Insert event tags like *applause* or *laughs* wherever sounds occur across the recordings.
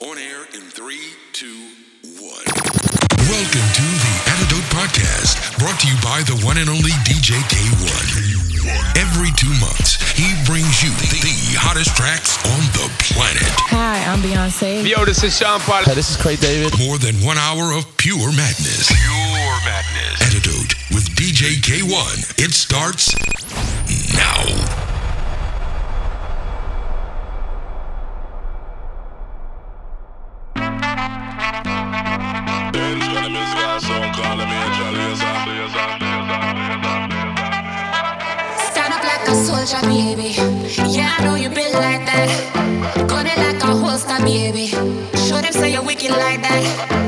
On air in three, two, one. Welcome to the Antidote Podcast, brought to you by the one and only DJ Kay-One. Every two months, he brings you the, the hottest tracks on the planet. Hi, I'm Beyonce. Yo, this is Sean Paul. Hey, this is Craig David. More than one hour of pure madness. Pure madness. Antidote with DJ Kay-One. It starts now. baby. Yeah, I know you been like that. Gunning like a holster, baby. Show them, say you're wicked like that.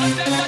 Thank you.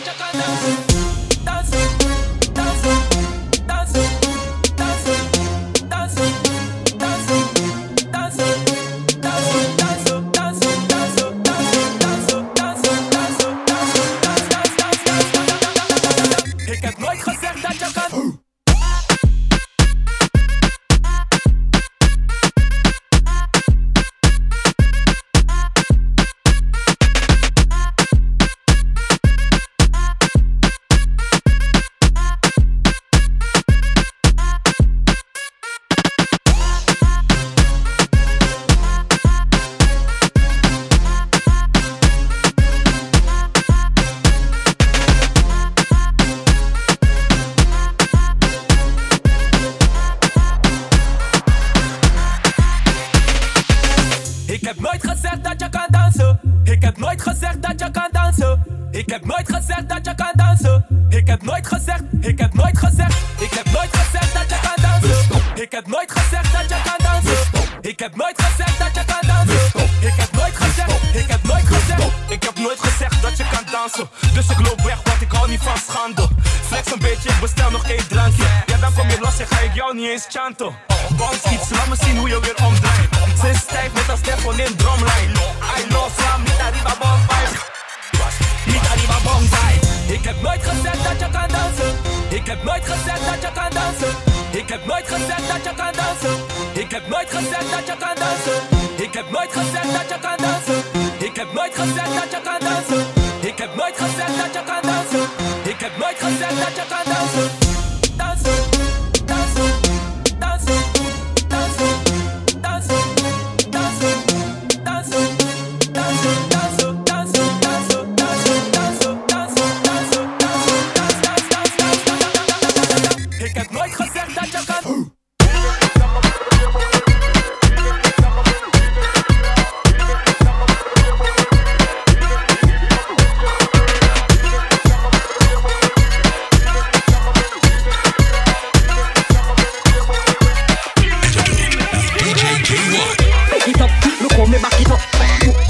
Look how me back it up,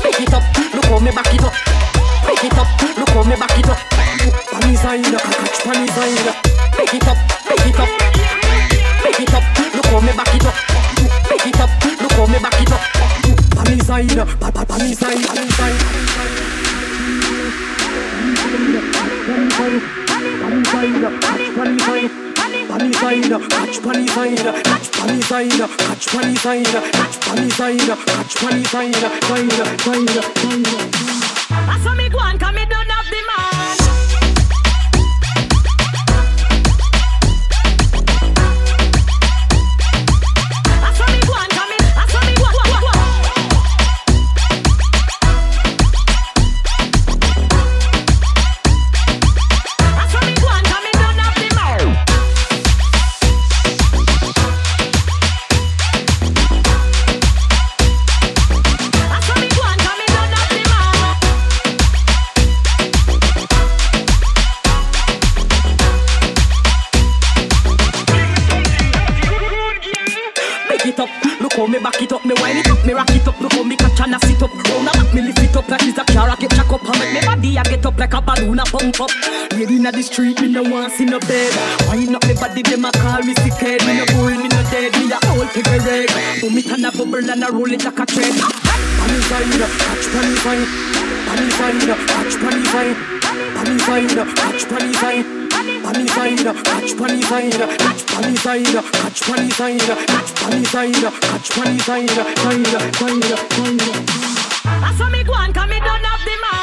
pick it up. Look how me back it up, pick it up. Look how me back it up. Pani zaina, catch pani zaina. Pick it up, pick it up, pick it up. Look how me back it up, pick it up. Look how me back it up. Pani zaina, pani zaina. side, catch funny side, catch funny side, catch funny side, catch funny side, side, side, side. inna the street, me no want see no bed. Why not me body, them a call me sick head. Me no bull, me no dead, me a old piggy red. Boom it and a bubble and a roll it like a thread. Panny fine, catch panny fine. Panny fine, catch panny fine. Panny fine, catch panny fine. Panny side, catch panny side, catch panny side, catch panny side, catch panny side, catch panny side, side, side, side. That's why me go on, cause me don't have the mouth.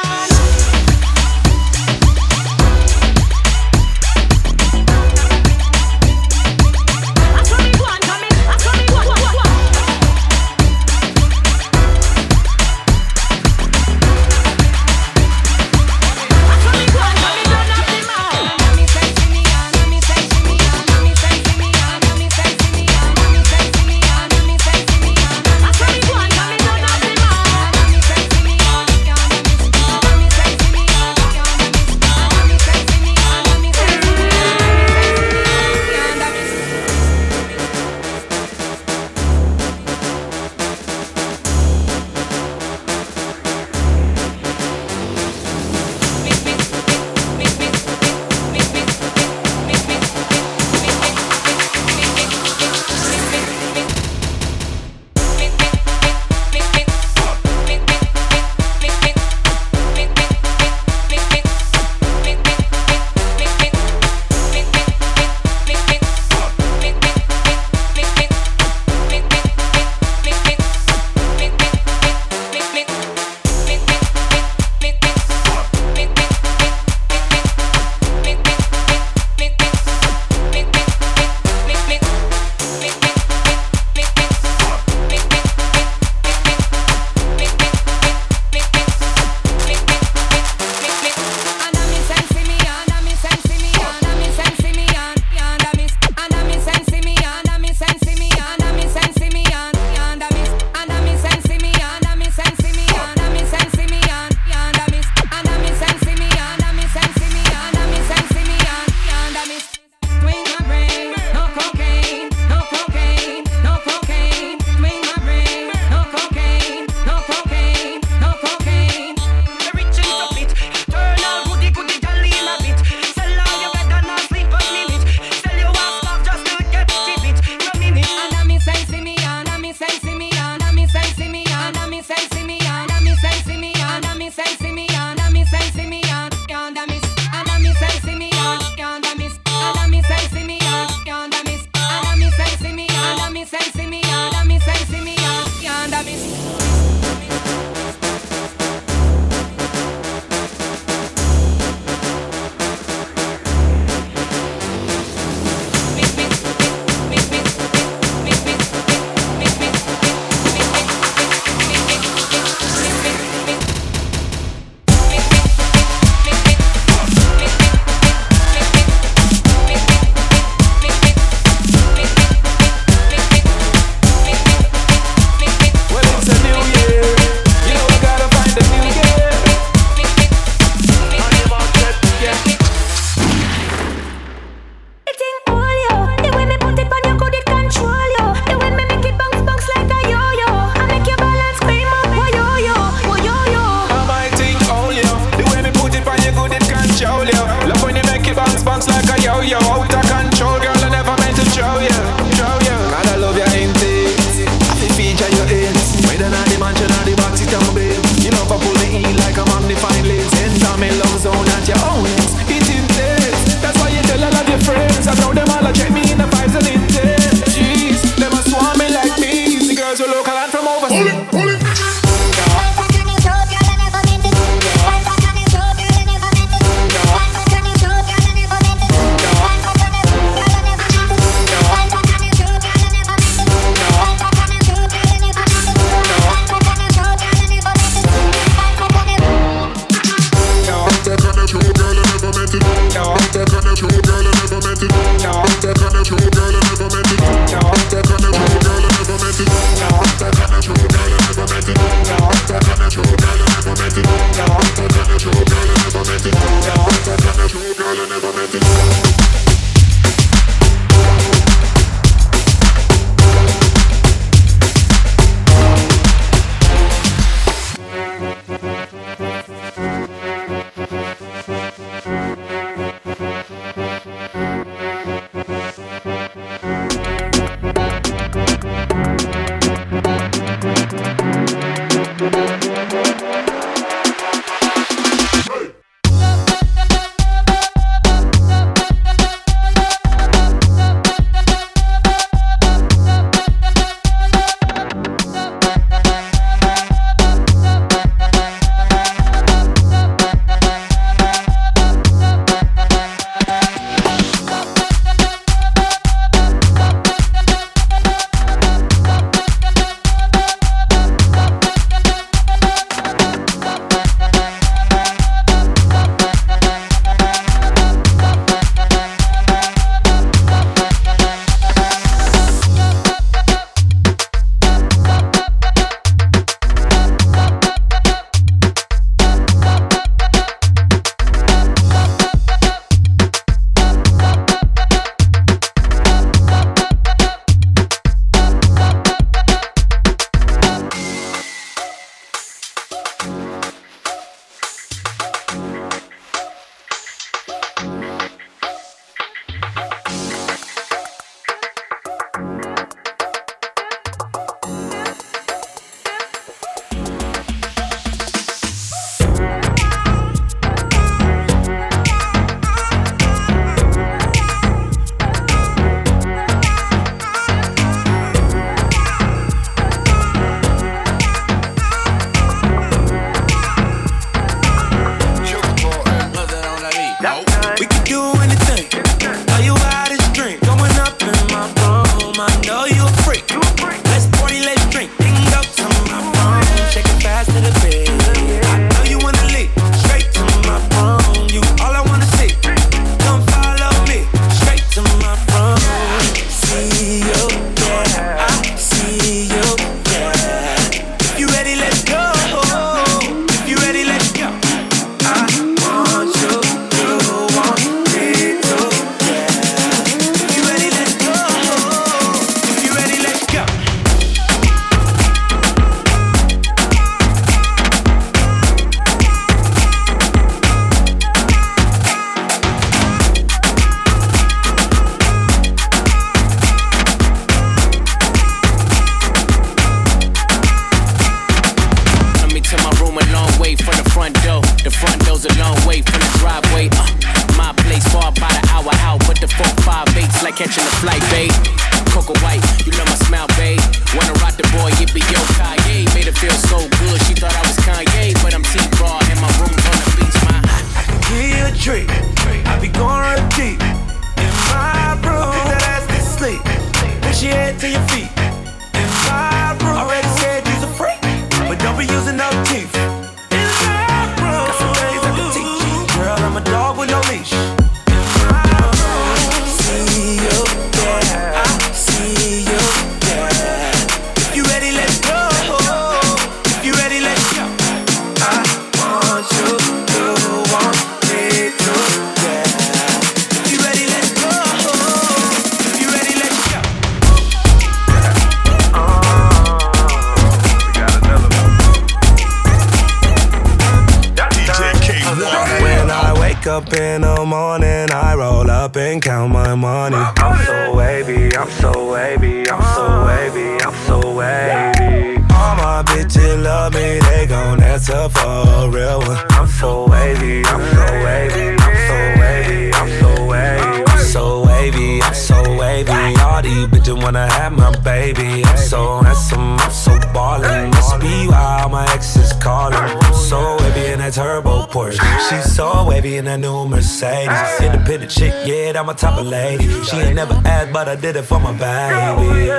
In that new Mercedes. Independent chick, yeah, I'm a type of lady. She ain't never asked, but I did it for my baby.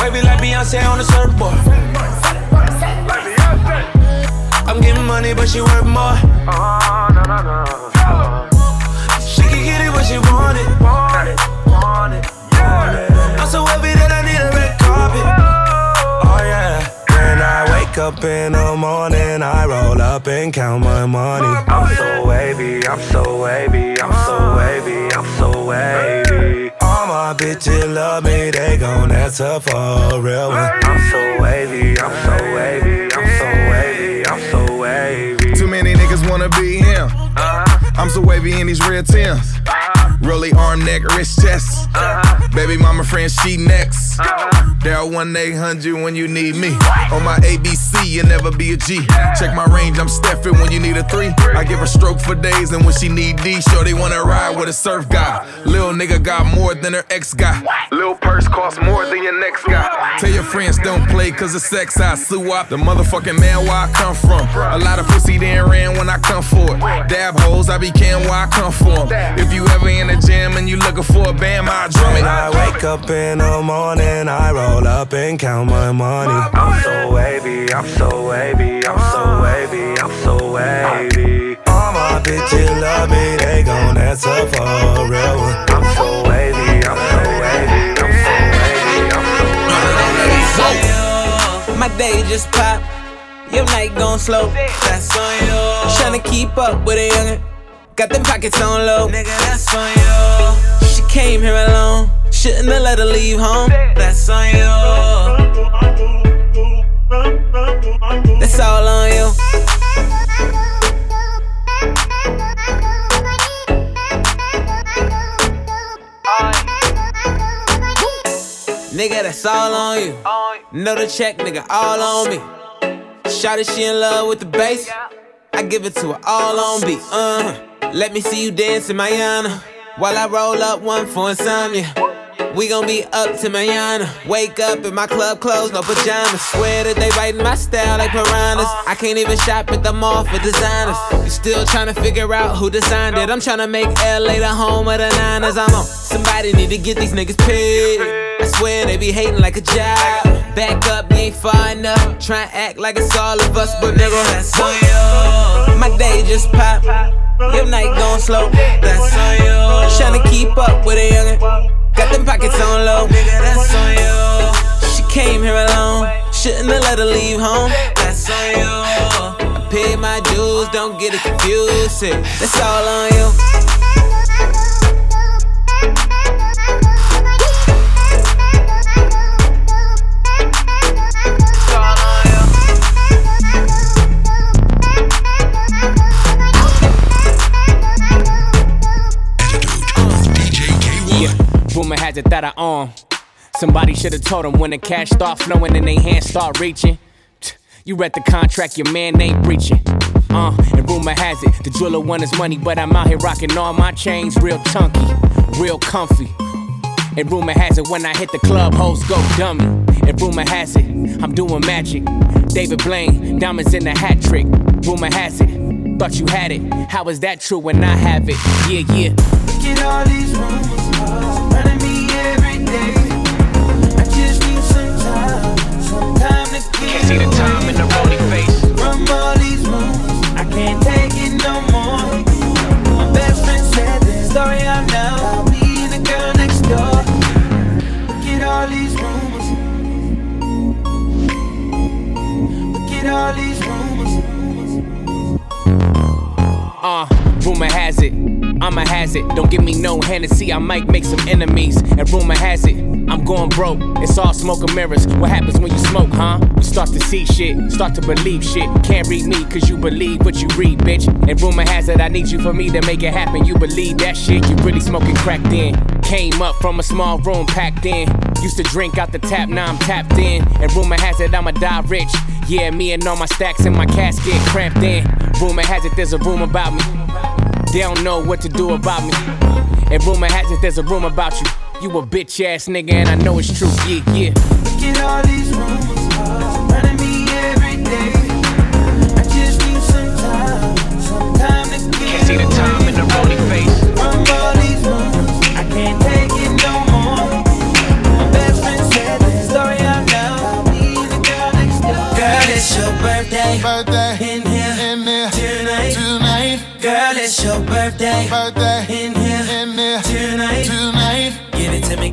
Wavy like Beyonce on the surfboard. I'm getting money, but she worth more. She can get it when she want it. Wake up in the morning, I roll up and count my money. I'm so wavy, I'm so wavy, I'm so wavy, I'm so wavy. All my bitches love me, they gon' answer for a real one. I'm so wavy, I'm so wavy, I'm so wavy, I'm so wavy. Too many niggas wanna be him. I'm so wavy in these red Tims. Really arm, neck, wrist, chest. Baby mama friend, she next. Dial 1 800 when you need me. On my ABC, you never be a G. Check my range, I'm Steffin when you need a three. I give her stroke for days, and when she need D, sure they wanna ride with a surf guy. Lil nigga got more than her ex guy. Lil purse costs more than your next guy. Tell your friends don't play, cause of sex I sue up. The motherfucking man where I come from. A lot of pussy then ran when I come for it. Dab hoes, I be can where I come from. If you ever in the gym and you looking for a band, I drum it. I wake up in the morning, I roll up and count my money. I'm so wavy, I'm so wavy, I'm so wavy, I'm so wavy. All my bitches love me, they gon' answer for a real one. I'm so wavy, I'm so wavy, I'm so wavy, I'm so wavy. My day just pop, your night gon' slow. That's on you. Tryna keep up with a youngin'. Got them pockets on low. Nigga, that's on you. She came here alone. Shouldn't have let her leave home. That's on you. That's all on you. Nigga, that's all on you. Know the check, nigga, all on me. Shawty, she in love with the bass. I give it to her all on beat. Uh huh. Let me see you dance in Mayana. While I roll up one for insomnia. We gon' be up to Mayana. Wake up in my club clothes, no pajamas. Swear that they writing my style like piranhas. I can't even shop at the mall for designers. You still trying to figure out who designed it. I'm trying to make LA the home of the Niners. I'm on. Somebody need to get these niggas paid. I swear they be hating like a job. Back up, you ain't far enough. Try act like it's all of us, but nigga, that's on you. My day just pop. Your night gon' slow. That's on you. Tryna keep up with a youngin'. Got them pockets on low. Nigga, that's on you. She came here alone. Shouldn't have let her leave home. That's on you. I paid my dues, don't get it confused. That's all on you. Has it that I own. Somebody should have told them when the cash start flowing and they hands start reaching. You read the contract, your man ain't breaching. Uh, and rumor has it, the driller want his money, but I'm out here rocking all my chains real chunky, real comfy. And rumor has it, when I hit the club, hoes go dummy. And rumor has it, I'm doing magic. David Blaine, diamonds in the hat trick. Rumor has it, Thought you had it. How is that true when I have it? Yeah, yeah. Look at all these rumors running me every day. Hennessy, I might make some enemies. And rumor has it, I'm going broke. It's all smoke and mirrors. What happens when you smoke, huh? You start to see shit, start to believe shit. Can't read me, cause you believe what you read, bitch. And rumor has it, I need you for me to make it happen. You believe that shit, you really smoking crack then. Came up from a small room packed in. Used to drink out the tap, now I'm tapped in. And rumor has it, I'ma die rich. Yeah, me and all my stacks in my casket cramped in. Rumor has it, there's a room about me. They don't know what to do about me. And rumor has it, there's a room about you. You a bitch ass nigga, and I know it's true. Yeah, yeah. Look at all these rumors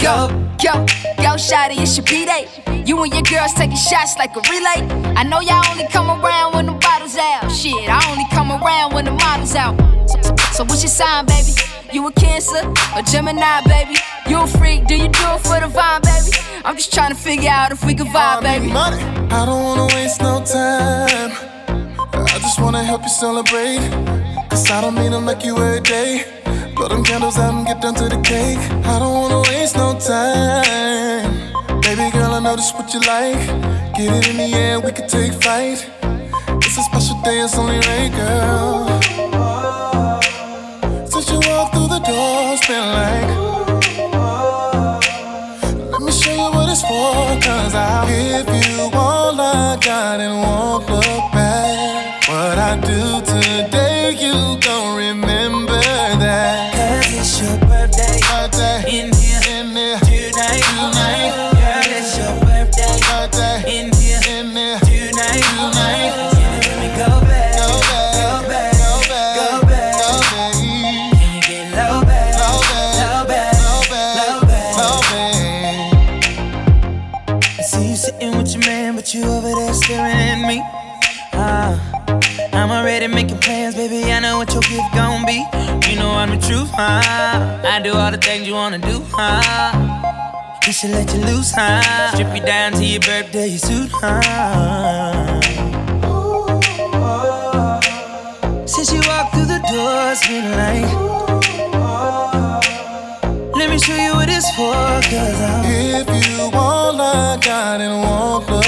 go. Yo, yo, shawty, it's your B-Day. You and your girls taking shots like a relay. I know y'all only come around when the bottles out. Shit, I only come around when the models out. So, so, so what's your sign, baby? You a Cancer or Gemini, baby? You a freak? Do you do it for the vibe, baby? I'm just trying to figure out if we can vibe, I need baby. money. I don't wanna waste no time. I just wanna help you celebrate. Cause I don't mean to make you every day. Blow them candles out and get down to the cake. I don't wanna waste no time. Baby girl, I know this what you like. Get it in the air, we can take flight. It's a special day, it's only right, girl. Since you walked through the door, it's been like. Let me show you what it's for, cause I'll give you all I got and won't look huh? I do all the things you wanna do, huh? We should let you loose, huh? Strip you down to your birthday suit, huh? Since you walked through the door, it's been like. Let me show you what it's for, cause I'm. If you all I got and won't look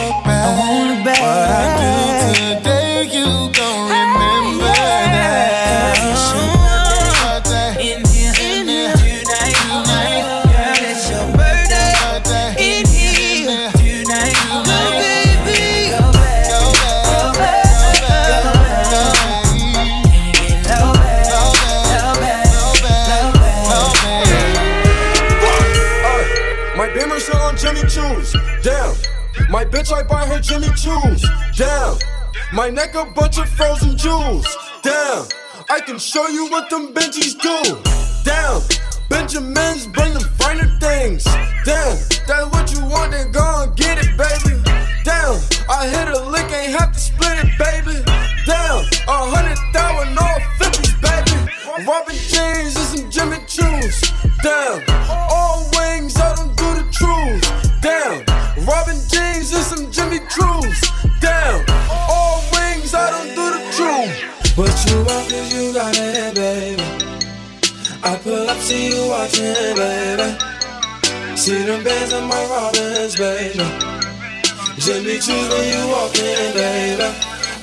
bitch, I buy her Jimmy Choo's. Damn. My neck a bunch of frozen jewels. Damn. I can show you what them Benjis do. Damn. Benjamins bring them finer things. Damn. That's what you want, then go and get it, baby. Damn. I hit a lick, ain't have to split it, baby. Damn. A hundred thousand, all fifties, baby. Robin jeans and some Jimmy Choo's. Damn. All wings, I don't do the truths. Damn. Robin What you want is you got it, baby. I pull up, see you watching, baby. See them bands on my Robins, baby. Jimmy Choo's when you walk in, baby.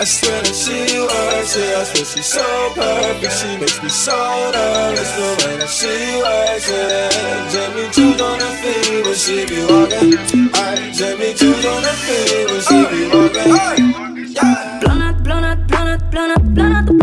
I swear that she works it. I swear she's so perfect. She makes me so nervous the way that she works it. Jimmy Choo's on her feet when she be walking. Aye, Jimmy Choo's on her feet when she be walking. Yeah. Blonde, blonde,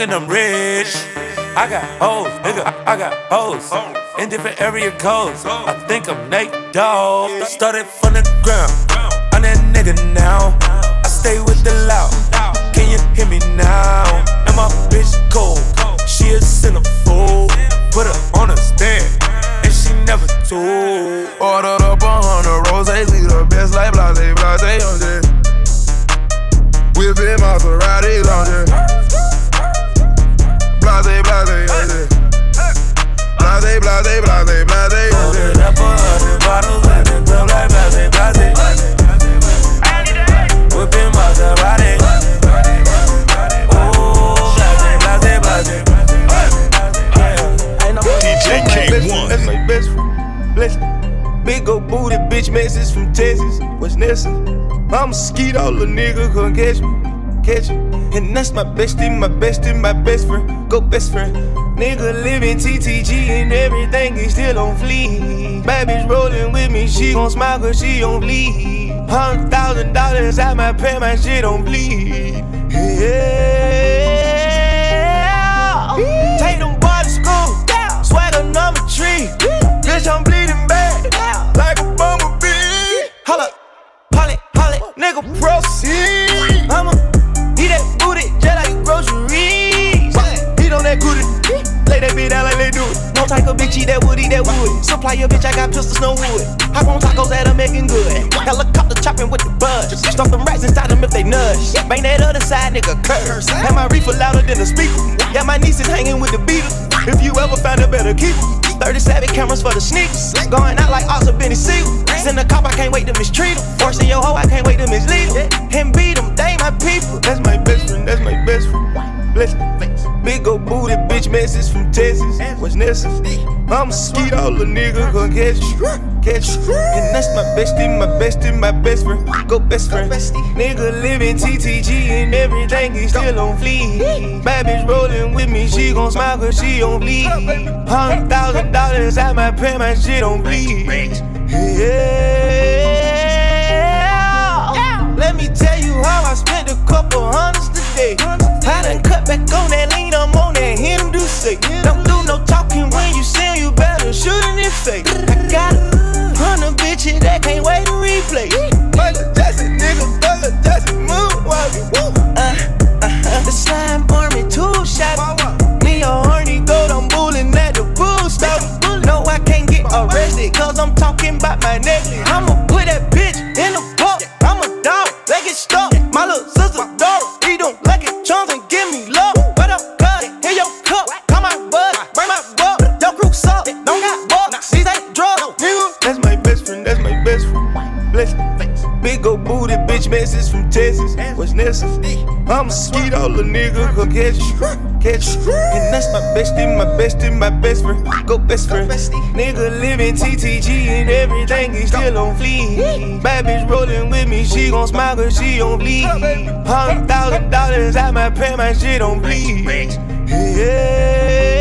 I'm rich. I got hoes, nigga. I, I got hoes. In different area codes. I think I'm Nate Dogg. Started my bestie, my bestie, my best friend. Go best friend. Nigga living TTG and everything is still on fleek. Bitch rolling with me, she gon' smile cause she on bleed. Hundred thousand dollars out my pay, my shit on bleed. Yeah. Take them boys to school. Swagger number three. Bitch, I'm bleeding Bang that other side, nigga, curse. Have my reefer louder than the speaker. Yeah, my niece is hanging with the Beatles. If you ever find a better keeper. 37 cameras for the sneakers. Going out like Oscar Benny Siegel. Send a cop, I can't wait to mistreat him. Forcing your hoe, I can't wait to mislead him. And beat them, they my people. That's my best friend, that's my best friend. Bless Big ol' booty bitch message from Texas. What's Nessa? I'm a skeet all the nigga gon' catch you. Catch you. And that's my bestie, my bestie, my best friend. Go best friend. Nigga living TTG and everything he still on fleek. Bad bitch rolling with me, she gon' smile cause she on bleed. Hundred thousand dollars out my pay, my shit on bleed. Yeah. Let me tell you how I spent a couple hundreds today. I done cut back on that lean, I'm on that him do say. Don't do no talking when you Go best friend. Nigga living TTG and everything is still on fleek. Bad bitch rolling with me, she gon' smile cause she on bleed. Hundred thousand dollars out my pay, my shit on bleed. Yeah.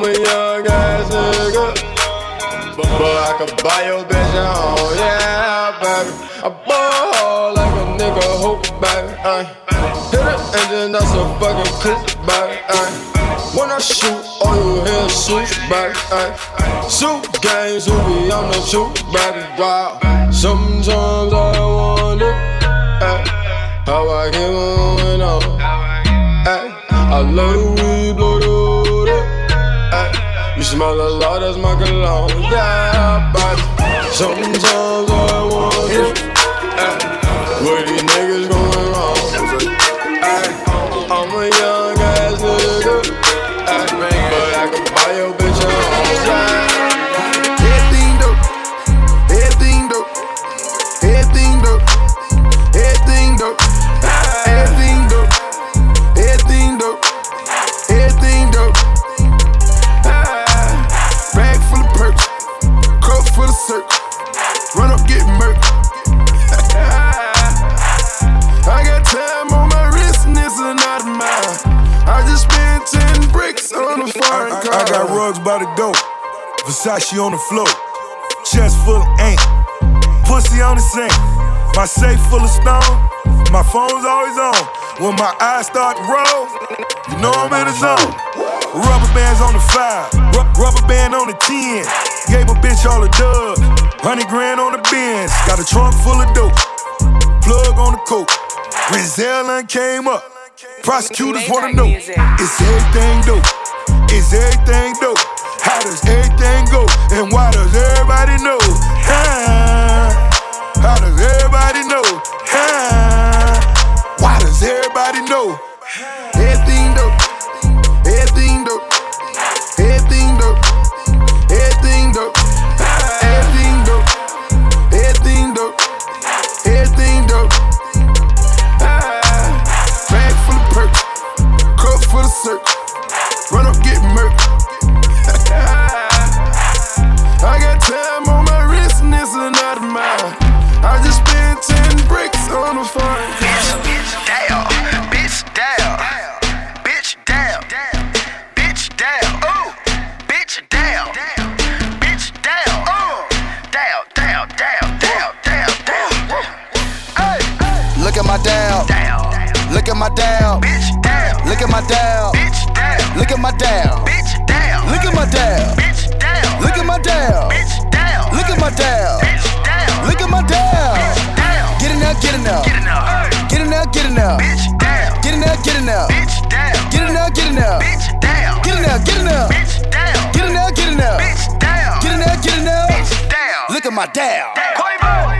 I'm a young ass nigga. But I could buy your bitch a home, yeah, baby. I ball like a nigga hoop, baby. Ay. Hit the engine, that's a fucking clip, baby. Ay. When I shoot, all you hear is shoot back. Ay. Shoot gangs who be on the shoot back. Wow. Sometimes I wonder ay, how I get on. Ay. I love the smell a lot, that's my cologne. Yeah, body. Sometimes Versace on the floor, chest full of ink, pussy on the sink, my safe full of stone, my phone's always on. When my eyes start to roll, you know I'm in the zone. Rubber bands on the five, ru- rubber band on the ten. Gave a bitch all the dubs, hundred grand on the bins. Got a trunk full of dope, plug on the coke. When Zellin came up, prosecutors wanna know is everything dope? Is everything dope? How does everything go? And why does everybody know? Ah, How does everybody know? Ah, Why does everybody know? Everything dope, everything dope, everything dope, everything dope, everything dope, everything dope, everything dope. Ah, Bag full of perks, cup full of circ, at my down. bitch down, Look at my down. bitch down, Look at my down. bitch down, Look at my down. bitch down, Look at my down. bitch down, Look at my down. bitch down, Look at my down. down, Get in there, get in there. get enough, Get in there, get in there. bitch down, Get in there, get in there. bitch down, Get in there, get in there. bitch down, Get in there, get in there. bitch down, Get in there, get in there. bitch down, Get in there, get in there. bitch down. Look at my down.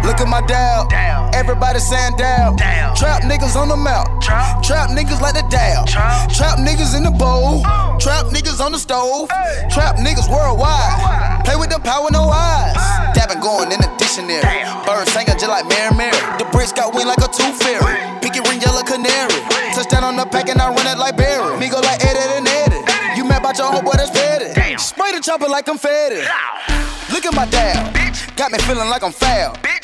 Look at my down. Down. Everybody saying down. Down. Trap niggas on the mount. Trap. Trap niggas like the down. Trap. Trap niggas in the bowl. Trap niggas on the stove. Hey. Trap niggas worldwide. Worldwide. Play with the power, no eyes. Dabbing going in the dictionary. Damn. Bird singing just like Mary Mary. The bricks got wing like a tooth fairy. Pinky ring yellow canary. Touchdown on the pack and I run it like Barry. Me go like Eddie and Eddie. You mad about your homeboy that's petty. Damn. Spray the chopper like confetti. Look at my dab. Bitch. Got me feeling like I'm foul. Bitch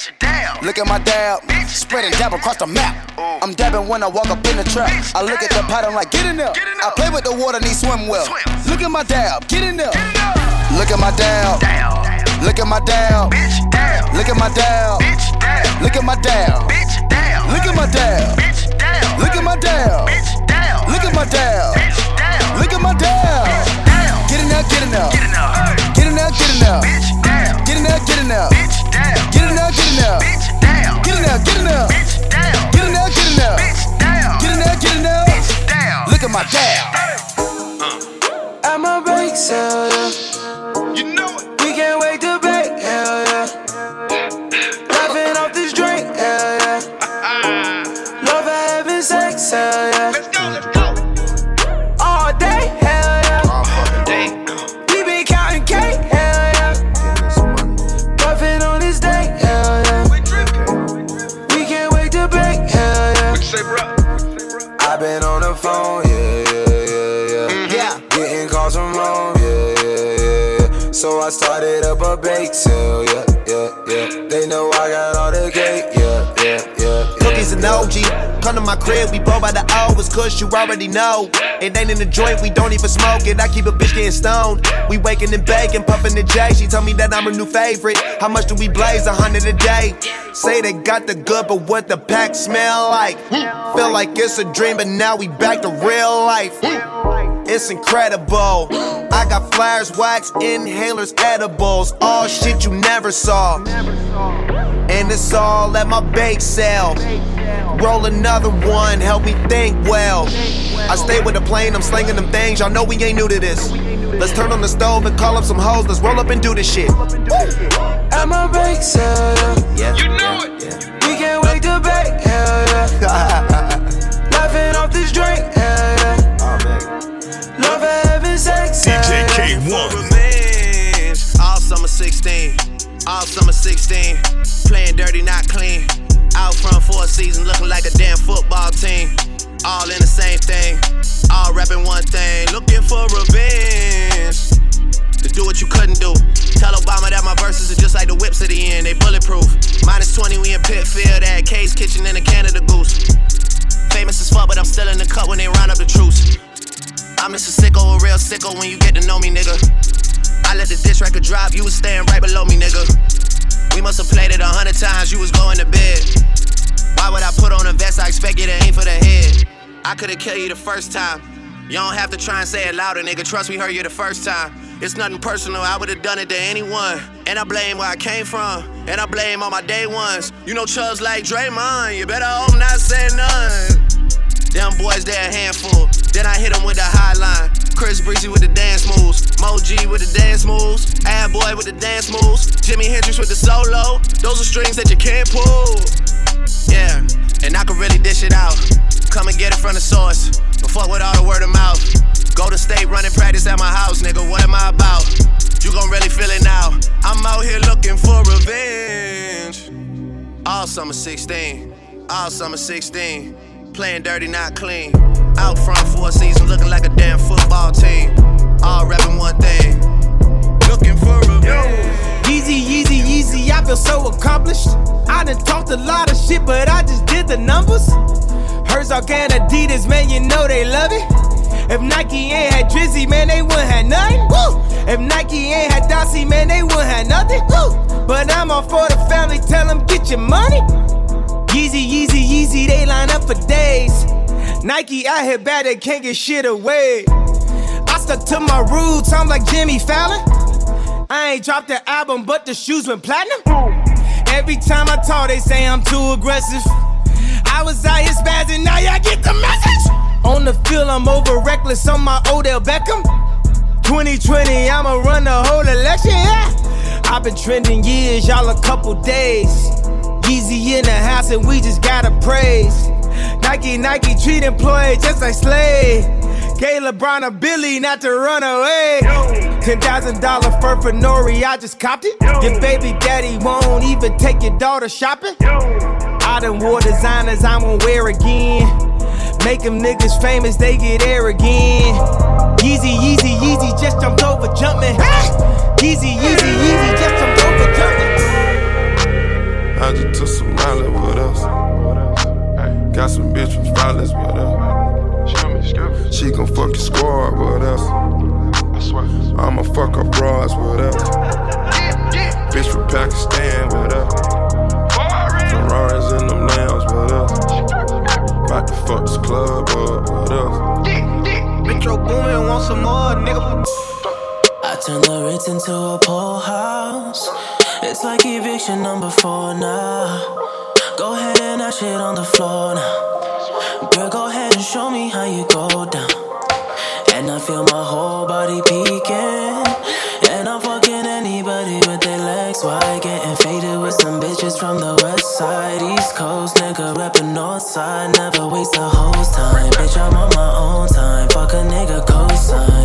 down. Look at my dab, Bitch, spreading dab across the map. I'm dabbing when I walk up in the trap. Bitch, I look at the pattern like, get in there. Get in I play with the water, need swim well. Swim. Look at my dab, get in there. Down. Look at my dab, Down. look at my dab, Bitch down. look at my dab, Bitch down. look at my dab, Bitch down. look at my dab, Bitch down. look at my dab, Bitch down. look at my dab, Bitch down. look at my dab. down. Get in there, get in there, Get get in there, get in there, Bitch down. get in there, get Bitch down. get in there, get Bitch down. get in there, get Bitch down. get in there, get Bitch down. get in there, get. Bitch down. Look at my. At my bake sale, yeah. You know it. We can't wait to bake, hell yeah. Laughing off this drink, hell yeah. *laughs* Love having sex, hell yeah. So I started up a bake sale, yeah, yeah, yeah. They know I got all the cake, yeah, yeah, yeah. yeah. Cookies and OG. Come to my crib, we blow by the hours, cause you already know. It ain't in the joint, we don't even smoke it. I keep a bitch getting stoned. We waking and baking, puffing the J. She told me that I'm her new favorite. How much do we blaze? A hundred a day. Say they got the good, but what the pack smell like? Hmm. Feel like it's a dream, but now we back to real life. Hmm. It's incredible. I got flyers, wax, inhalers, edibles, all shit you never saw. And it's all at my bake sale. Roll another one, help me think well. I stay with the plane, I'm slinging them things. Y'all know we ain't new to this. Let's turn on the stove and call up some hoes. Let's roll up and do this shit. At my bake sale, yeah. You know it. We can't wait to bake, hell yeah. *laughs* Laughing off this drink, hell yeah. DJ Kay-One. Revenge. All summer 16. All summer 16. Playing dirty, not clean. Out front for a season, looking like a damn football team. All in the same thing. All rapping one thing. Looking for revenge. To do what you couldn't do. Tell Obama that my verses are just like the whips at the end. They bulletproof. Minus 20, we in Pitfield at K's Kitchen in the Canada Goose. Famous as fuck, but I'm still in the cut when they round up the troops. I'm just a sicko, a real sicko when you get to know me, nigga. I let the diss record drop, you was staying right below me, nigga. We must have played it a hundred times, you was going to bed. Why would I put on a vest? I expect you to aim for the head. I could've killed you the first time. You don't have to try and say it louder, nigga. Trust me, heard you the first time. It's nothing personal, I would've done it to anyone. And I blame where I came from, and I blame all my day ones. You know, Chubbs like Draymond, you better hope not say none. Them boys, they a handful. Then I hit them with the high line. Chris Breezy with the dance moves. Mo G with the dance moves. Ad Boy with the dance moves. Jimi Hendrix with the solo. Those are strings that you can't pull. Yeah, and I can really dish it out. Come and get it from the source. But fuck with all the word of mouth. Go to state running practice at my house, nigga. What am I about? You gon' really feel it now. I'm out here looking for revenge. All summer 16. All summer 16. Playing dirty, not clean. Out front for a season, looking like a damn football team. All rapping one thing. Looking for revenge. Yeezy, Yeezy, Yeezy, I feel so accomplished. I done talked a lot of shit, but I just did the numbers. Herzog and Adidas, man, you know they love it. If Nike ain't had Drizzy, man, they wouldn't have nothing. Woo! If Nike ain't had Dossie, man, they wouldn't have nothing. Woo! But I'm all for the family, tell them get your money. Yeezy, Yeezy, Yeezy, they line up for days. Nike out here bad, they can't get shit away. I stuck to my roots, I'm like Jimmy Fallon. I ain't dropped the album, but the shoes went platinum. Every time I talk, they say I'm too aggressive. I was out here spazzing, now y'all get the message. On the field, I'm over reckless on my Odell Beckham. 2020, I'ma run the whole election, yeah. I've been trending years, y'all a couple days. Yeezy in the house, and we just gotta praise. Nike, Nike treat employees just like slave. Gay LeBron a Billy not to run away. Ten thousand dollar fur for Nori, I just copped it. Your baby daddy won't even take your daughter shopping. I done wore designers I won't wear again. Make them niggas famous, they get air again. Yeezy, Yeezy, Yeezy, just jumped over Jumpman. Yeezy, Yeezy, Yeezy, just jumped over Jumpman. I just took some mileage with us. Got some bitch from Flawless with us. She gon' fuck your squad with us. I'ma fuck her bras with us. Bitch from Pakistan with us. Ferraris in them lambs with us. About to fuck this club up with us. Metro Boomin want some more, nigga. I turn the Ritz into a pool house. It's like eviction number four now. Go ahead and that shit on the floor now. Girl, go ahead and show me how you go down. And I feel my whole body peeking. And I'm fucking anybody with their legs wide. Getting faded with some bitches from the west side, east coast. Nigga reppin' north side. Never waste a host time. Bitch, I'm on my own time. Fuck a nigga cosign.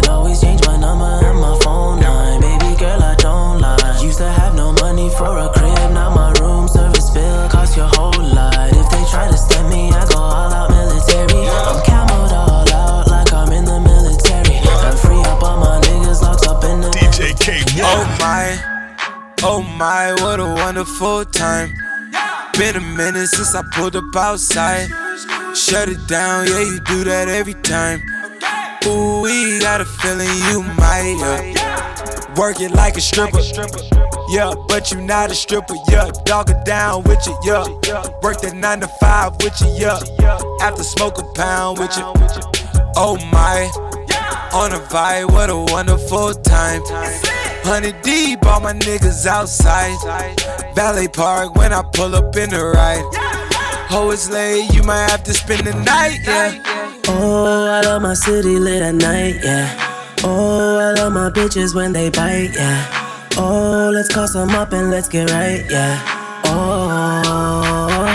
For a crib. Now my room service bill cost your whole lot. If they try to step me, I go all out military. I'm camoed all out like I'm in the military. And free up all my niggas locked up in the DJ Kay-One. Oh my, oh my, what a wonderful time. Been a minute since I pulled up outside. Shut it down, yeah, you do that every time. Ooh, we got a feeling you might, yeah. Work it like a stripper. Yeah, but you not a stripper, yeah. Dog down with you, yeah. Work that nine to five with you, yeah. After smoke a pound with you. Oh my, On a vibe, what a wonderful time. Honey deep, all my niggas outside. Valet Park when I pull up in the ride. Oh, it's late, you might have to spend the night, yeah. Oh, I love my city lit at night, yeah. Oh, I love my bitches when they bite, yeah. Oh, let's call some up and let's get right, yeah. Oh,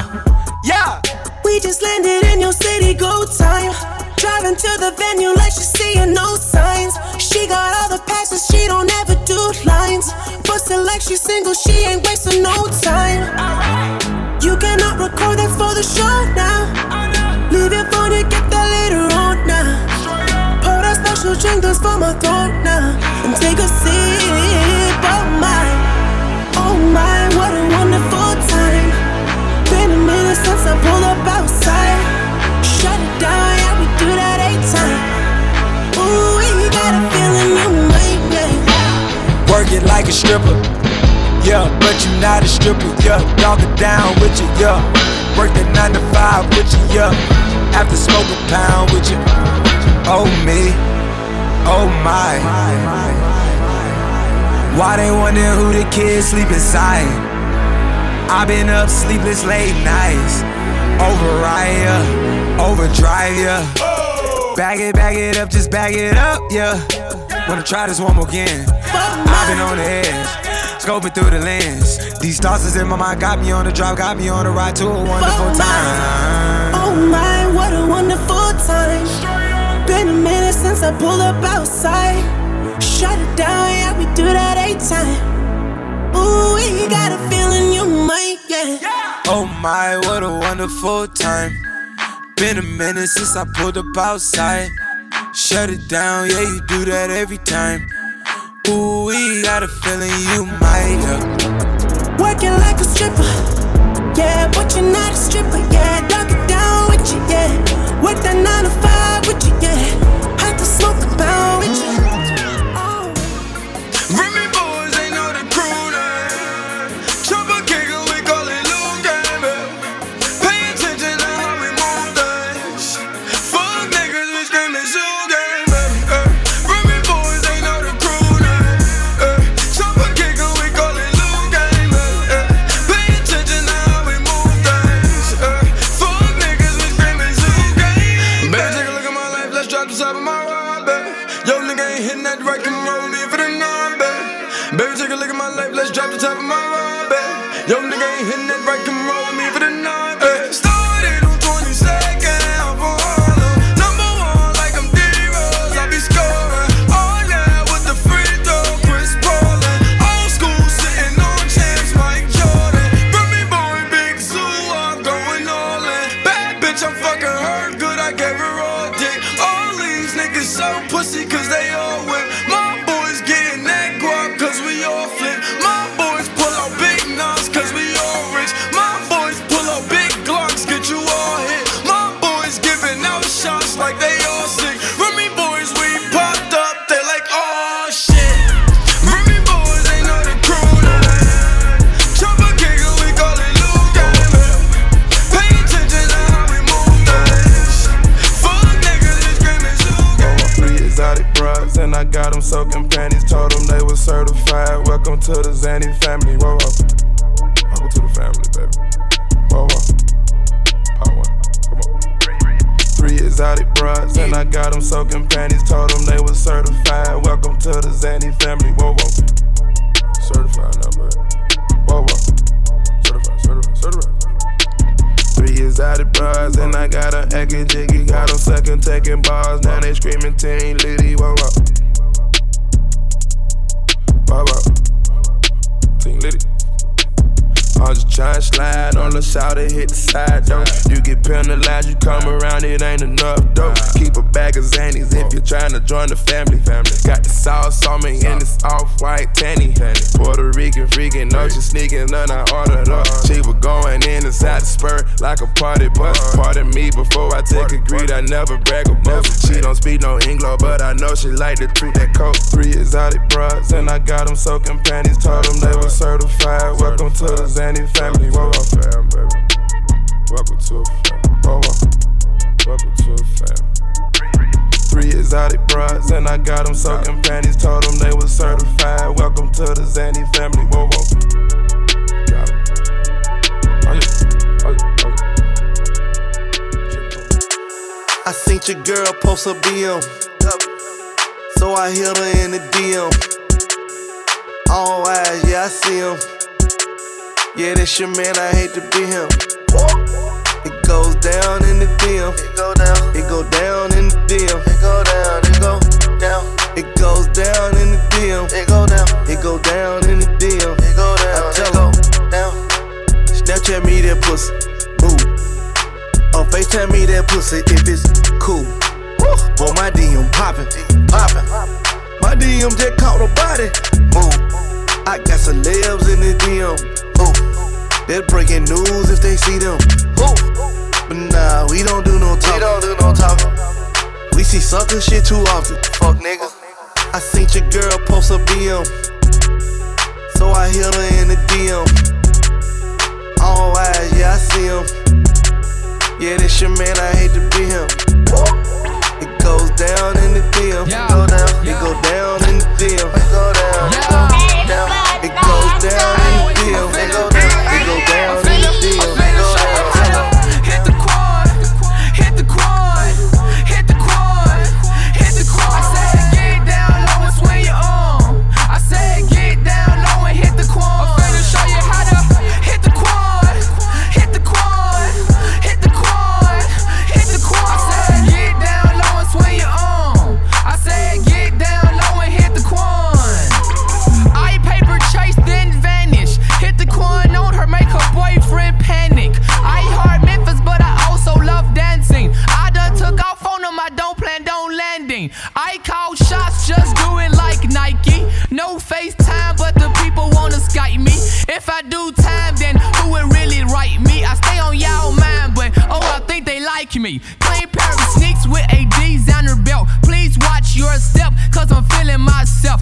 yeah. We just landed in your city, go time. Driving to the venue like she's seeing no signs. She got all the passes, she don't ever do lines. Bustin' like she's single, she ain't wasting no time. You cannot record that for the show now. Leave your phone and get that later on now. Pour that special drink that's for my throat now. And take a sip, pulled up outside. Shut it down, yeah, we do that eight time. Ooh, we got a feeling you might make. Work it like a stripper. Yeah, but you not a stripper, yeah. Dog it down with you, yeah. Work that 9 to 5 with you, yeah. After smoke a pound with you. Oh me, oh my. Why they wonder who the kids sleep inside? I've been up sleepless late nights. Override ya, overdrive ya. Bag it, bag it up, just bag it up, yeah. Wanna try this one more again. I've been on the edge, scoping through the lens. These thoughts is in my mind, got me on the drive, got me on the ride to a wonderful oh time. Oh my, what a wonderful time. Been a minute since I pulled up outside. Shut it down, yeah, we do that eight time. Ooh, we got a feeling you might get. Oh my, what a wonderful time. Been a minute since I pulled up outside. Shut it down, yeah, you do that every time. Ooh, we got a feeling you might, yeah. Working like a stripper. Yeah, but you're not a stripper. Yeah, dog it down with you. Yeah, work that nine to five with you. Yeah, life, let's drop the top of my ride, baby. Yo, nigga ain't hitting hit the side though. You get penalized, you come around, it ain't enough though. Keep a bag of Xannies if you're tryna join the family. Got the sauce on me and it's off white tanny. Puerto Rican freaking, no, she sneaking, none I ordered up. She was going in inside the spur like a party bus. Pardon me before I take a greed, I never brag about She don't speak no English, but I know she like to treat that coat. Three exotic broads, and I got them soaking panties. Told them they were certified. Welcome to the Xanny family. Whoa, real. So I hit her in the DM. All eyes, yeah, I see him. Yeah, that's your man, I hate to be him. It goes down in the DM. It go down. It go down in the DM. It go down. It go down. It goes down in the DM. It go down. It go down in the DM. It go down. I tell it down. Snapchat me that pussy. boo. Or FaceTime me that pussy if it's cool. Woo. Boy, my DM poppin', poppin'. My DM just caught a body. Move. I got celebs in the DM. Ooh. They're breaking news if they see them. Ooh. But nah, we don't do no talking. We don't do no talking. We see sucker shit too often. Fuck niggas. I seen your girl post a DM, So I hit her in the DM. All eyes, yeah, I see him. Yeah, this your man, I hate to be him goes down in the field. Yeah. Go down, yeah. it go down in the field. Go down. Yeah. FaceTime, but the people wanna Skype me. If I do time, then who would really write me? I stay on y'all mind, but oh, I think they like me. Plain pair of sneaks with ADs on belt. Please watch your step, cause I'm feeling myself.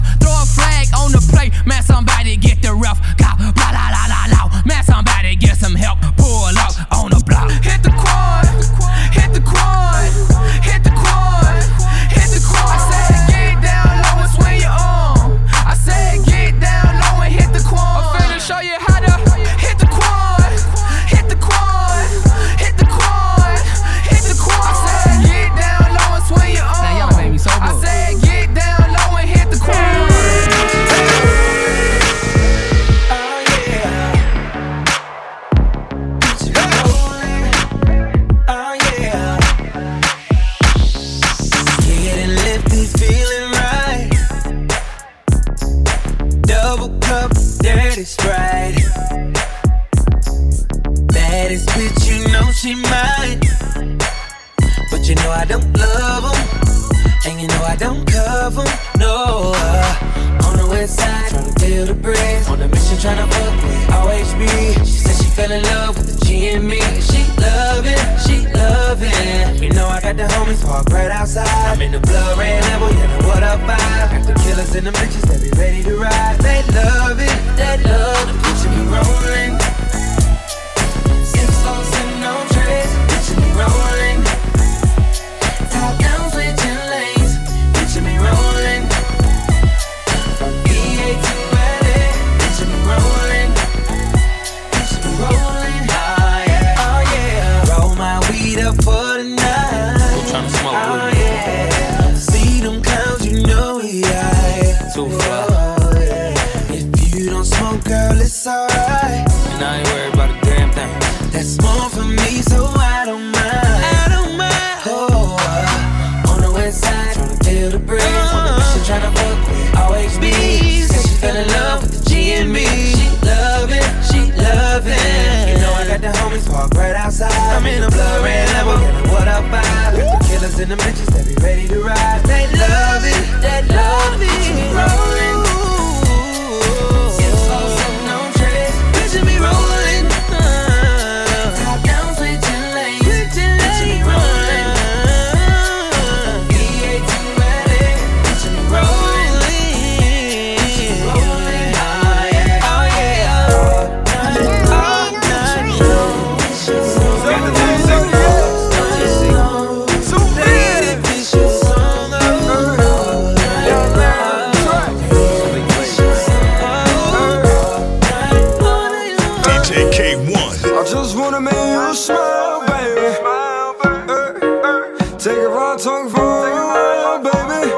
JK1. I just wanna make you smile, baby. Eh, eh. Take a ride, talk for a while, baby.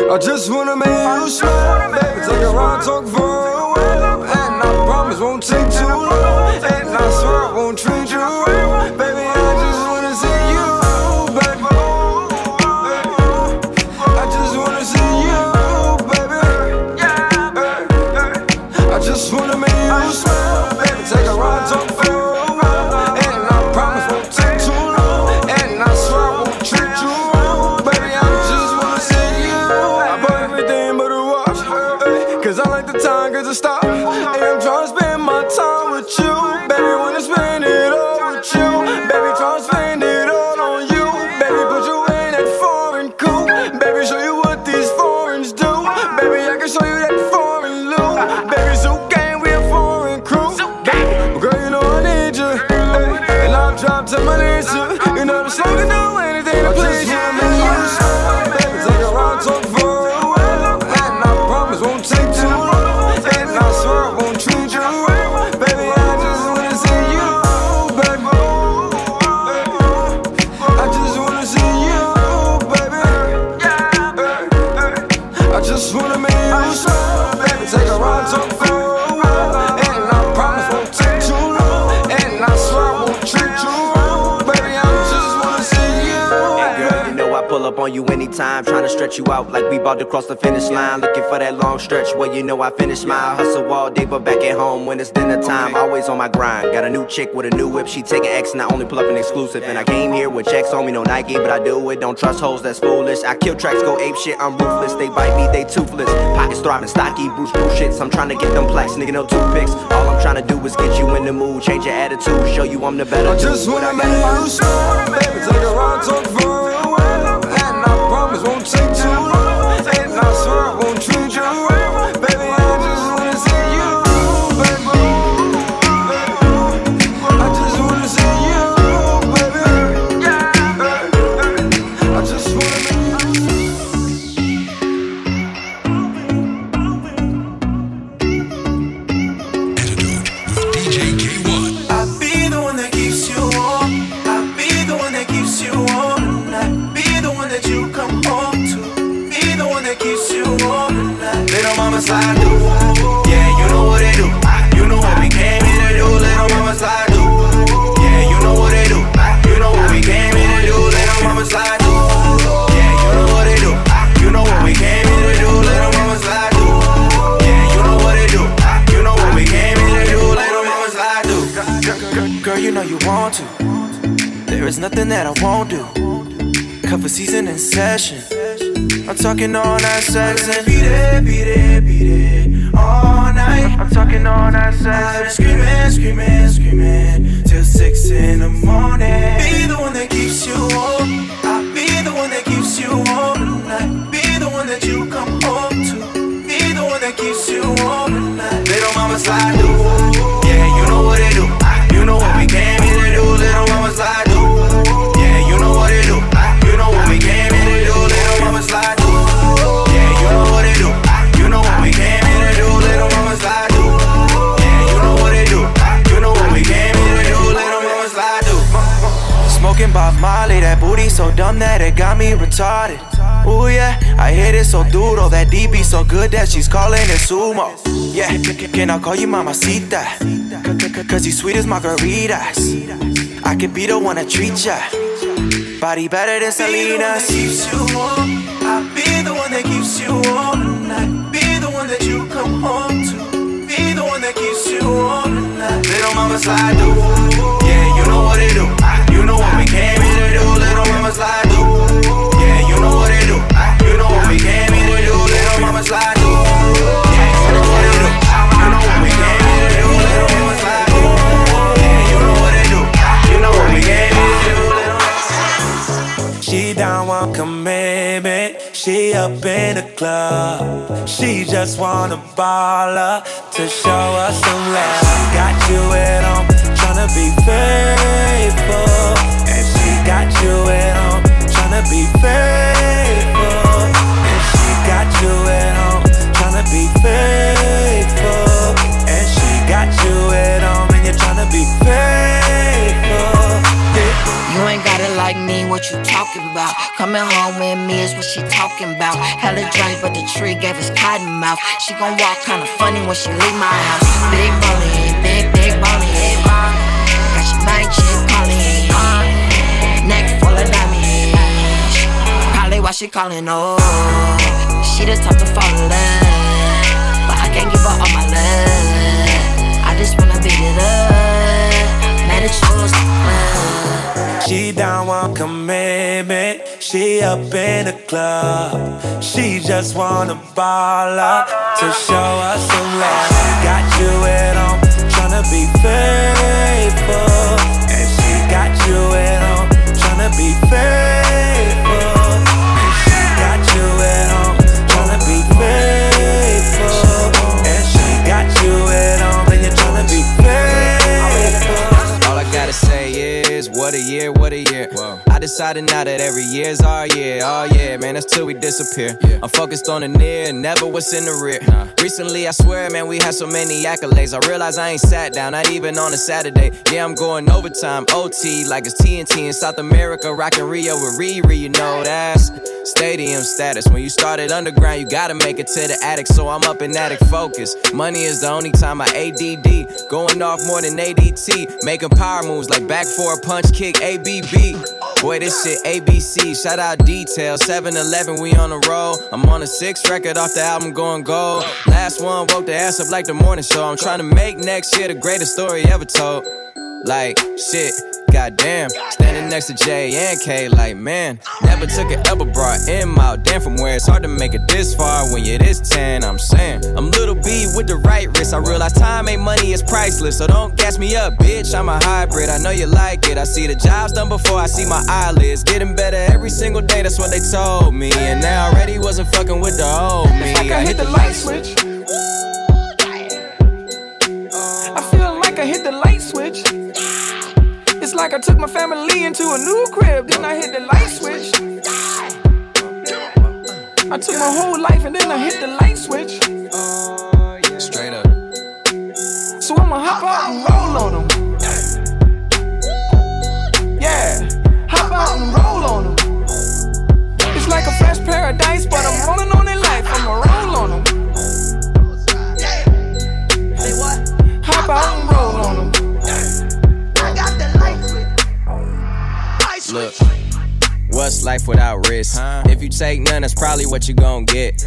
Eh, I just wanna make you smile, baby. Take a ride, talk for a while. And I promise won't take too long. And I swear I won't treat you, baby. stretch you out like we about to cross the finish line. Looking for that long stretch where you know I finish my Hustle all day, but back at home when it's dinner time. Always on my grind. Got a new chick with a new whip. She taking X and I only pull up an exclusive. And I came here with checks on me, no Nike, but I do it. Don't trust hoes, that's foolish. I kill tracks, go ape shit. I'm ruthless. They bite me, they toothless. Pockets throbbing, stocky, Bruce Bruce shits. I'm trying to get them plaques, nigga, no toothpicks. All I'm trying to do is get you in the mood, change your attitude, show you I'm the better. I just dude. wanna make you stop, baby. Take a ride, talk for a while, and I promise won't. sumo. Yeah, can I call you mamacita? Cause you sweet as margaritas. I could be the one to treat ya. Body better than Salinas. I'll be the one that keeps you warm at Be the one that you come home to. Be the one that keeps you warm at Little mama slide. Ooh. up in the club. She just wanna baller to show us some love. Got you in drunk, but the tree gave us cotton mouth. She gon' walk kinda funny when she leave my house. Big boney, big, big boney. Got your mind chick calling. Neck full of diamonds. Probably why she calling, oh. She the type to fall in love. But I can't give her all my love. I just wanna beat it up. Made a choice. She down one commitment. She up in the club. She just wanna ball up to show us some love. Got you at home, tryna be faithful. And she got you at home, tryna be faithful. And she got you at home, tryna be faithful. And she got you at home, and you're tryna be faithful. All I gotta say is, what a year, what a year. I decided now that every year's our year. Oh yeah, man, that's till we disappear. I'm focused on the near, never what's in the rear. Recently, I swear, man, we had so many accolades. I realize I ain't sat down, not even on a Saturday. Yeah, I'm going overtime, OT, like it's TNT in South America, rocking Rio with Riri. You know that's stadium status. When you started underground, you gotta make it to the attic. So I'm up in attic focus. Money is the only time I ADD. Going off more than ADT. Making power moves like back for a punch kick, ABB. Boy, this shit ABC. Shout out Detail. 7 Eleven, we on the roll. I'm on a sixth record off the album going gold. Last one woke the ass up like the morning show. I'm trying to make next year the greatest story ever told. Like, shit, goddamn. Standing next to J and K, like, man. Never took it, ever brought M out. Damn, from where it's hard to make it this far when you're this 10. I'm saying, I'm little B with the right wrist. I realize time ain't money, it's priceless. So don't gas me up, bitch. I'm a hybrid, I know you like it. I see the jobs done before I see my eyelids. Getting better every single day, that's what they told me. And now already wasn't fucking with the old me. It's like I hit the light switch. Took my family into a new crib, then I hit the light switch. I took my whole life and then I hit the light switch. What's life without risk? Huh? If you take none, that's probably what you gon' get.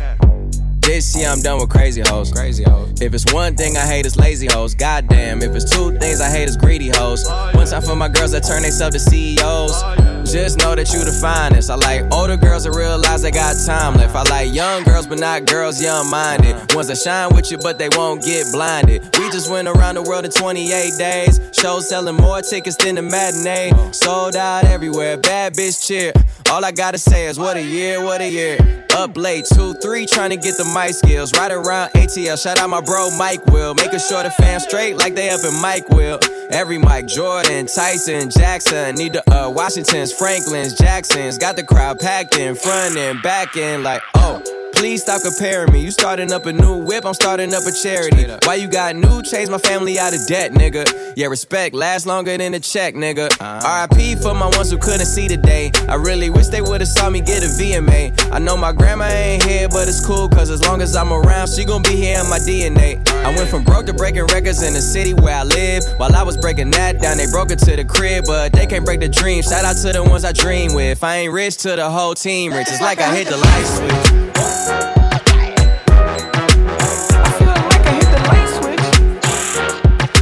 This year I'm done with crazy hoes. Crazy hoes. If it's one thing I hate, it's lazy hoes. Goddamn. If it's two things I hate, it's greedy hoes. Oh, one time for my girls that turn themselves to CEOs. Oh, Just know that you the finest. I like older girls that realize they got time left. I like young girls, but not girls young minded. Ones that shine with you, but they won't get blinded. We just went around the world in 28 days. Shows selling more tickets than the matinee. Sold out everywhere. Bad bitch cheer. All I gotta say is what a year, what a year. Up late, two, three, trying to get the mic skills. Right around ATL, shout out my bro Mike Will. Making sure the fam straight like they up in Mike Will. Every Mike Jordan, Tyson, Jackson, need the uh, Washingtons, Franklins, Jacksons. Got the crowd packed in front and back in like, oh. Please stop comparing me. You starting up a new whip, I'm starting up a charity. Why you got new chains? My family out of debt, nigga. Yeah, respect lasts longer than a check, nigga. Uh-huh. RIP for my ones who couldn't see today. I really wish they would've saw me get a VMA. I know my grandma ain't here, but it's cool, cause as long as I'm around, she gon' be here in my DNA. I went from broke to breaking records in the city where I live. While I was breaking that down, they broke it to the crib, but they can't break the dream. Shout out to the ones I dream with. I ain't rich to the whole team rich. It's like I hit the light switch.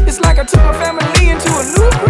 It's like I took my family into a new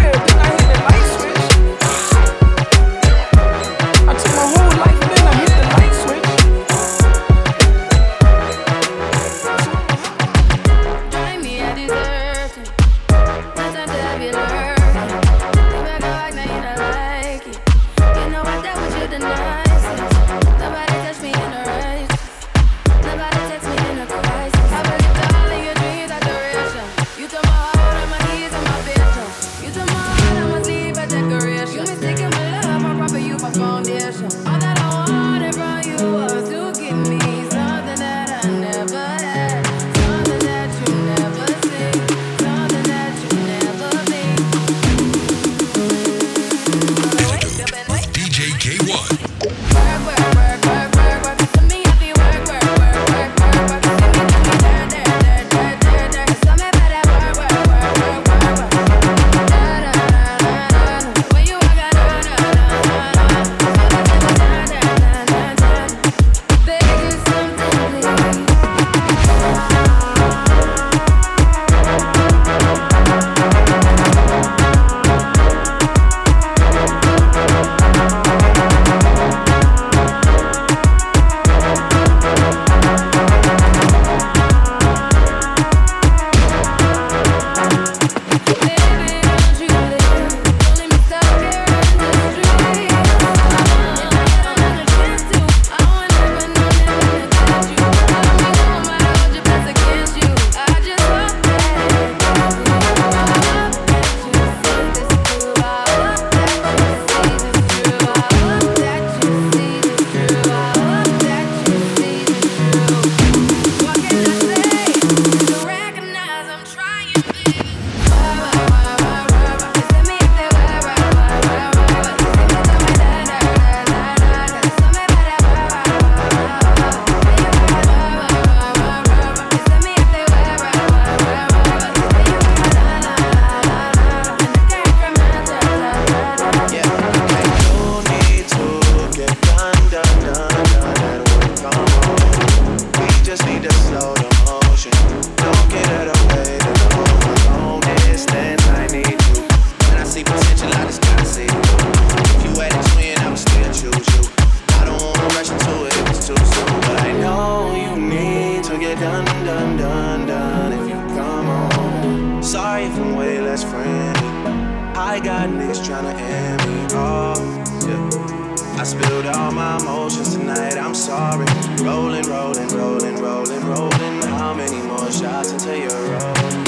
I got niggas tryna end me off. Yeah. I spilled all my emotions tonight, I'm sorry. Rolling, rolling, rolling, rolling, rolling. How many more shots until you're rolling?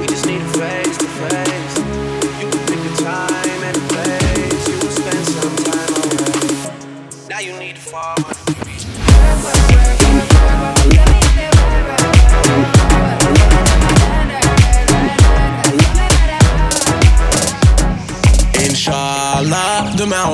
We just need a face to face. You can pick a time and a place. You will spend some time away. Now you need to fall.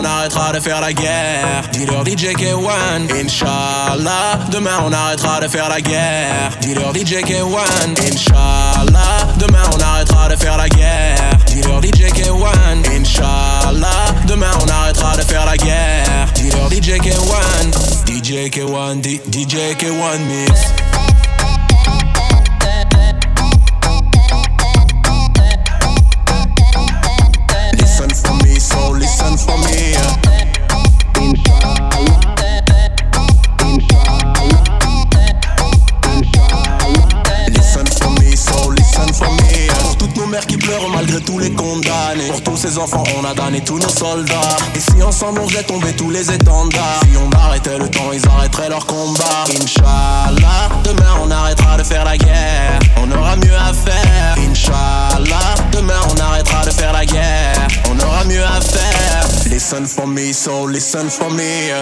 On arrêtera de faire la guerre. Dis-leur DJ K1. Inch'Allah, demain on arrêtera de faire la guerre. Dis-leur DJ K1. Inch'Allah, demain on arrêtera de faire la guerre. Dis-leur DJ K1. Inch'Allah, demain on arrêtera de faire la guerre. Dis-leur DJ K1. DJ K1, D- DJ K1 mix. A tous nos soldats. Et si ensemble on faisait tomber tous les étendards? Si on arrêtait le temps, ils arrêteraient leur combat. Inch'Allah, demain on arrêtera de faire la guerre. On aura mieux à faire. Inch'Allah, demain on arrêtera de faire la guerre. On aura mieux à faire. Listen for me, so listen for me.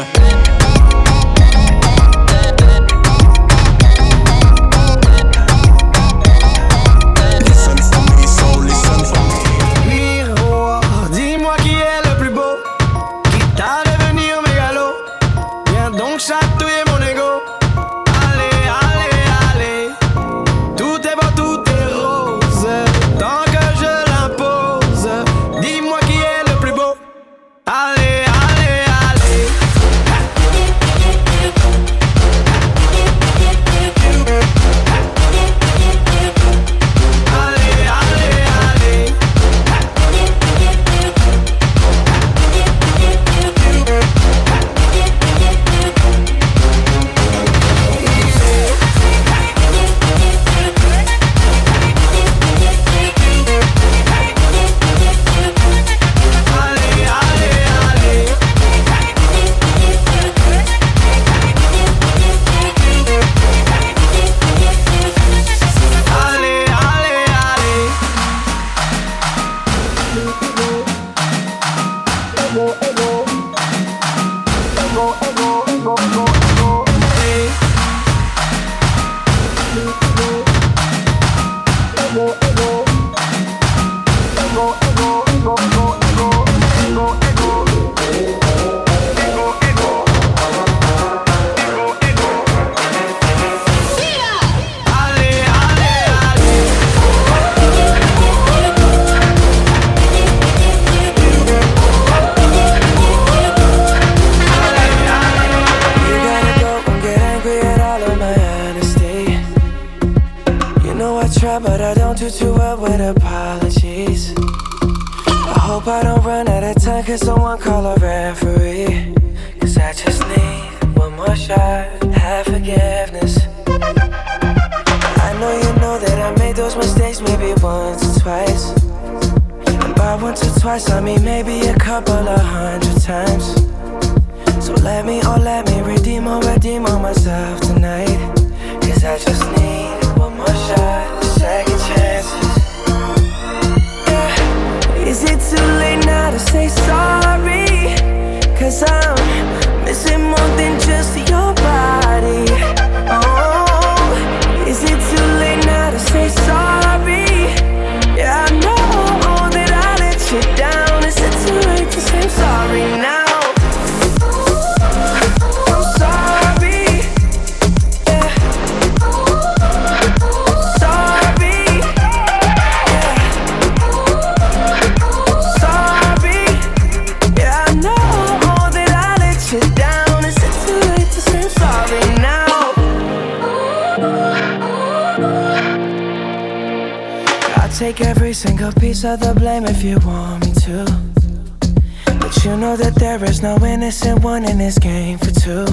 One in this game for two.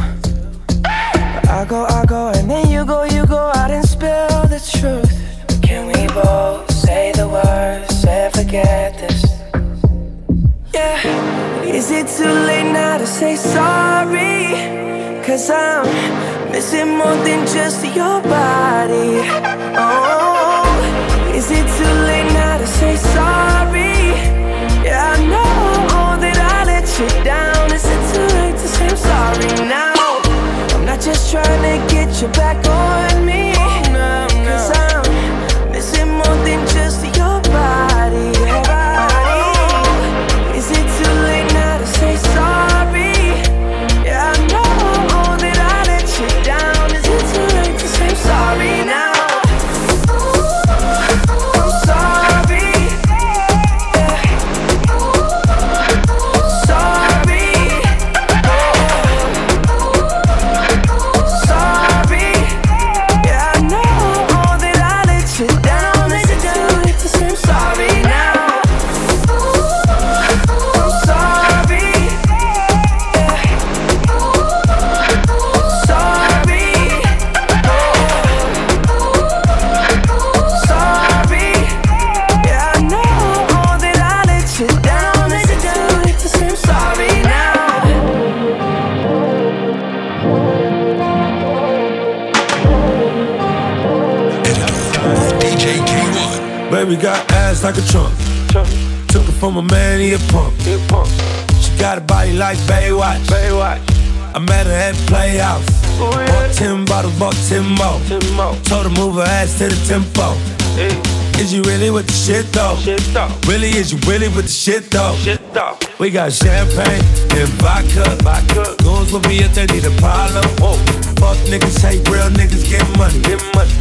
I go, I go, and then you go, you go out and spill the truth. Can we both say the words and forget this? Yeah. Is it too late now to say sorry? Cause I'm missing more than just your body. Oh, is it too late now to say sorry? Now? I'm not just trying to get you back on me. Like a trunk. Took it from a man, he a punk. She got a body like Baywatch. Baywatch. I met her at Playhouse. Oh, bought 10 bottles, bought 10 more. Told her move her ass to the tempo. Is you really with the shit though? Really, is you really with the shit though? We got champagne and vodka. Goons will be if they need a problem. Fuck niggas, hate real niggas, get money. Get money.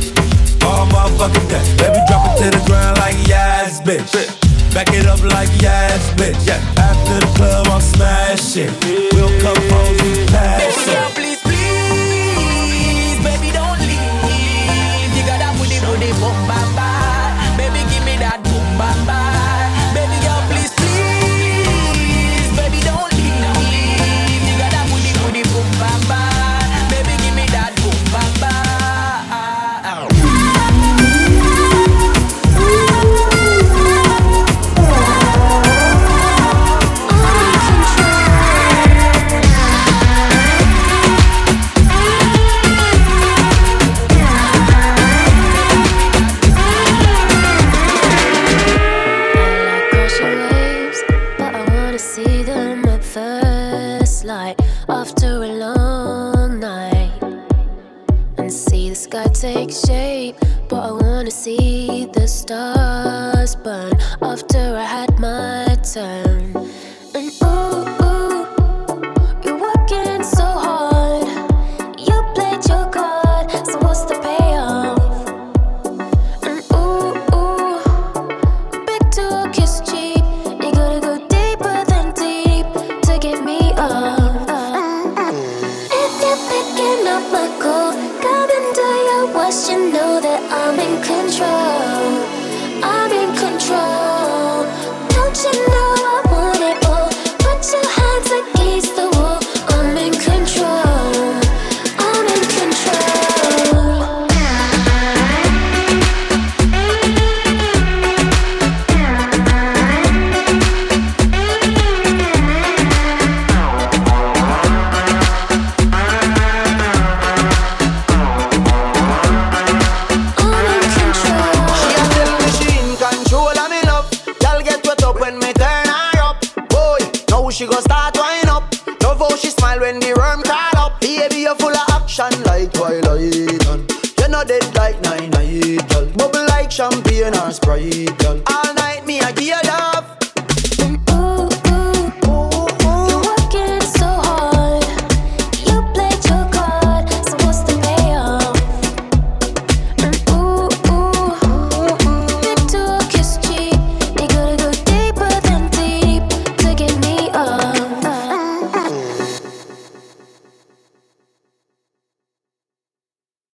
All motherfucking day. Baby, drop it to the ground like yes, bitch. Back it up like yes, bitch. Yeah after the club, I'm smashing. We'll come home, we pass it.